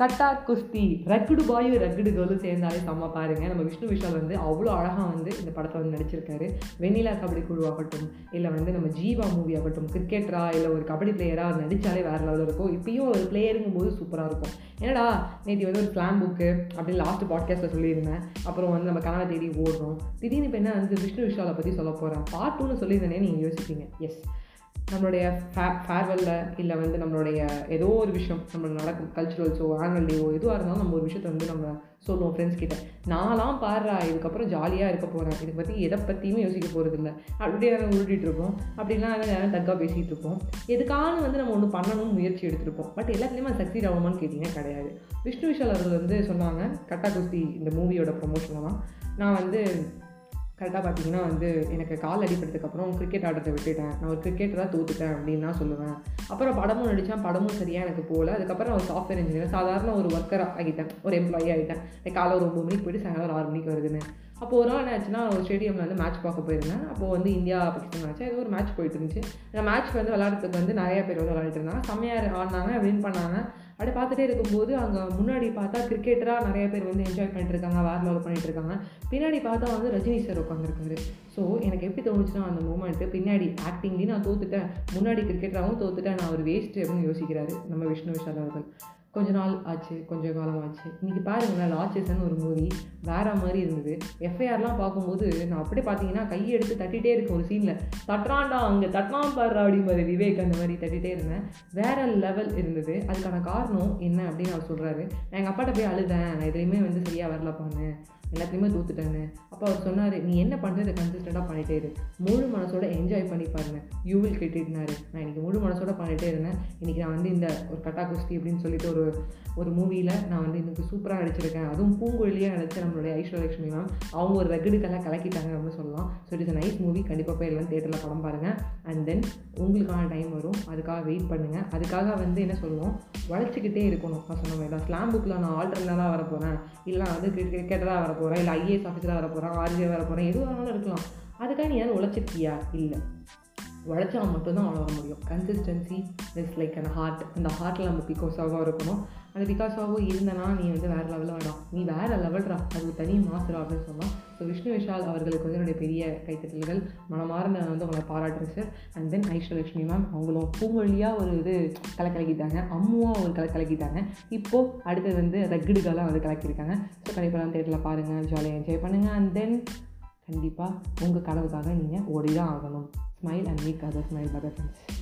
கட்டா குஸ்தி ரக்குடு பாயும் ரக்குடு கேர்ளும் சேர்ந்தாலே செம்ம பாருங்கள் நம்ம விஷ்ணு விஷால் வந்து அவ்வளோ அழகாக வந்து இந்த படத்தில் வந்து நடிச்சிருக்காரு. வெண்ணிலா கபடி குழுவாகட்டும் இல்லை வந்து நம்ம ஜீவா மூவி ஆகட்டும் கிரிக்கெட்டரா இல்லை ஒரு கபடி பிளேயராக அவர் நடித்தாலே வேறு லெவலில் இருக்கும். இப்பயும் ஒரு பிளேயருங்கும் போது சூப்பராக இருக்கும். என்னடா நேற்று வந்து ஒரு ஸ்லாம் புக்கு அப்படின்னு லாஸ்ட் பாட்காஸ்ட்டில் சொல்லியிருந்தேன். அப்புறம் வந்து நம்ம கனவை தேடி ஓடுறோம். திடீர்னு இப்போ என்ன வந்து விஷ்ணு விஷாலை பற்றி சொல்ல போகிறேன் பார்ட் டூன்னு சொல்லியிருந்தேனே நீங்கள் யோசிப்பீங்க. எஸ் நம்மளுடைய ஃபே ஃபேர்வெல்ல இல்லை வந்து நம்மளுடைய ஏதோ ஒரு விஷயம் நம்ம நடக்கும் கல்ச்சுரல்ஸோ ஆனுவல் டேவோ எதுவாக இருந்தாலும் நம்ம ஒரு விஷயத்தை வந்து நம்ம சொல்லுவோம் ஃப்ரெண்ட்ஸ் கிட்ட. நான்லாம் பாடுறா இதுக்கப்புறம் ஜாலியாக இருக்க போகிறேன் இதை பற்றி எதை பற்றியுமே யோசிக்க போகிறது இல்லை. அப்படியே நாங்கள் உருட்டிகிட்டு இருப்போம். அப்படிலாம் நேரம் தக்காக பேசிகிட்டு இருப்போம். எதுக்கான வந்து நம்ம ஒன்று பண்ணணும்னு முயற்சி எடுத்திருப்போம் பட் எல்லாத்துலேயுமே சக்சீட் ஆகுமான்னு கேட்டிங்கன்னா கிடையாது. விஷ்ணு விஷால் அவர்கள் வந்து சொன்னாங்க கட்டா குஸ்தி இந்த மூவியோட ப்ரொமோஷன்லாம் நான் வந்து கரெக்டாக பார்த்தீங்கன்னா வந்து எனக்கு கால் அடிப்பட்டதுக்கப்புறம் கிரிக்கெட் ஆடுறதை விட்டுட்டேன். நான் ஒரு கிரிக்கெட்டராக தோத்துட்டேன் அப்படின்னு தான் சொல்லுவேன். அப்புறம் படமும் நடித்தேன் படமும் சரியாக எனக்கு போகல. அதுக்கப்புறம் ஒரு சாஃப்ட்வேர் இன்ஜினியர் சாதாரண ஒரு ஒர்க்கராக ஆகிட்டேன். ஒரு எம்ப்ளாயி ஆகிட்டேன். எனக்கு காலை ஒரு ஒம்பது மணிக்கு போயிட்டு சாயங்காலம் ஆறு மணிக்கு வருதுன்னு. அப்போ ஒரு நாள் ஆச்சுன்னா ஒரு ஸ்டேடியமில் வந்து மேட்ச் பார்க்க போயிருந்தேன். அப்போ வந்து இந்தியா பாகிஸ்தான் மேட்ச் ஏதோ ஒரு மேட்ச் போயிட்டு இருந்துச்சு. அந்த மேட்ச் வந்து விளையாடுறதுக்கு வந்து நிறைய பேர் வந்து விளையாடிட்டு இருந்தாங்க. செம்மையாக ஆடினாங்க வின் பண்ணாங்க. அப்படியே பார்த்துட்டே இருக்கும்போது அங்கே முன்னாடி பார்த்தா கிரிக்கெட்டராக நிறைய பேர் வந்து என்ஜாய் பண்ணிட்டுருக்காங்க வேறு லெவல் பண்ணிட்டுருக்காங்க. பின்னாடி பார்த்தா வந்து ரஜினி சார் உட்காந்துருக்காரு ஸோ எனக்கு எப்படி தோணுச்சுன்னா அந்த மூமெண்ட்டு பின்னாடி ஆக்டிங்லேயும் நான் தோத்துட்டேன் முன்னாடி கிரிக்கெட்டராகவும் தோத்துட்டேன் நான் ஒரு வேஸ்ட்டு அப்படின்னு யோசிக்கிறாரு நம்ம விஷ்ணு விஷால் அவர்கள். கொஞ்ச நாள் ஆச்சு கொஞ்ச காலம் ஆச்சு. இன்றைக்கி பாருங்களேன் லாச்சஸ்ன்னு ஒரு மூவி வேற மாதிரி இருந்தது. எஃப்ஐஆர்லாம் பார்க்கும்போது நான் அப்படியே பார்த்தீங்கன்னா கையை எடுத்து தட்டிகிட்டே இருக்கேன் ஒரு சீனில் தட்டுறான்டா அங்கே தட்டுறான் பாரு மாதிரி விவேக் அந்த மாதிரி தட்டிகிட்டே இருந்தேன். வேறு லெவல் இருந்தது. அதுக்கான காரணம் என்ன அப்படின்னு அவர் சொல்கிறாரு நான் எங்கள் அப்பாட்ட போய் அழுதேன். நான் எதுலேயுமே வந்து சரியாக வரலப்பான்னு எல்லாத்தையுமே தூத்துட்டேன்னு. அப்போ அவர் சொன்னார் நீ என்ன பண்ணுறது கன்சிஸ்டண்ட்டாக பண்ணிட்டே இரு. முழு மனசோட என்ஜாய் பண்ணி பாருங்க. யூ வில் கெட்டிட்னாரு நான் இன்றைக்கி முழு மனசோட பண்ணிகிட்டே இருந்தேன். இன்றைக்கி நான் வந்து இந்த ஒரு கட்டா குஸ்தி அப்படின்னு சொல்லிட்டு ஒரு ஒரு மூவியில் நான் வந்து இன்னைக்கு சூப்பராக அடிச்சிருக்கேன் அதுவும் பூங்கொழியாக நடிச்ச நம்மளுடைய ஐஸ்வரலட்சுமி மேம் அவங்க ஒரு ரெகுடுக்கெல்லாம் கலக்கிட்டாங்க அப்படின்னு சொல்லலாம். ஸோ இட்ஸ் நைஸ் மூவி கண்டிப்பாக போய் எல்லாம் தேட்டரில் படம் பாருங்கள் அண்ட் தென் உங்களுக்கான டைம் வரும். அதுக்காக வெயிட் பண்ணுங்கள் அதுக்காக வந்து என்ன சொல்லுவோம்? உழைச்சிக்கிட்டே இருக்கணும். நான் சொன்ன மாதிரி தான். ஸ்லாம் புக்கில் நான் ஆல்டர்னராக வரப்போகிறேன் இல்லை வந்து கிரிக்கெட்டராக வரப்போகிறேன் போகிறேன் இல்லை ஐஏஎஸ் ஆஃபீஸராக வர போகிறான் ஆர்ஜியாக வர போகிறான் எதுவாக வேணாலும் இருக்கலாம். அதுக்காக நீ யாரும் உழைச்சிருக்கியா? இல்லை. உழைச்சா மட்டும்தான் அவ்வளோ வர முடியும். Consistency is like and heart அந்த ஹார்ட்டில் நம்ம பிகாஸாகவும் இருக்கணும். அந்த பிகாஸாகவும் இருந்தனா நீ வந்து வேறு லெவலில் வேணாம் நீ வேறு லெவல்ரா அது தனி மாசுரா அப்படின்னு சொன்னால் ஸோ விஷ்ணு விஷால் அவர்களுக்கு வந்து என்னுடைய பெரிய கைத்தட்டல்கள் மனமார்ந்த நான் வந்து அவங்களை பாராட்டுறேன் sir and then Aishwaryalakshmi ma'am அவங்களும் பூங்கொழியாக ஒரு இது கலை கலக்கிட்டாங்க அம்முவாக ஒரு கலை கலக்கிட்டாங்க இப்போது அடுத்தது வந்து ரக்குடுகெல்லாம் வந்து கலக்கியிருக்காங்க ஸோ கண்டிப்பாக தேட்டரில் பாருங்கள் ஜாலியாக என்ஜாய் பண்ணுங்கள் அண்ட் தென் கண்டிப்பாக உங்கள் கனவுக்காக நீங்கள் ஓடி தான் ஆகணும். smile and make other smile, brother friends.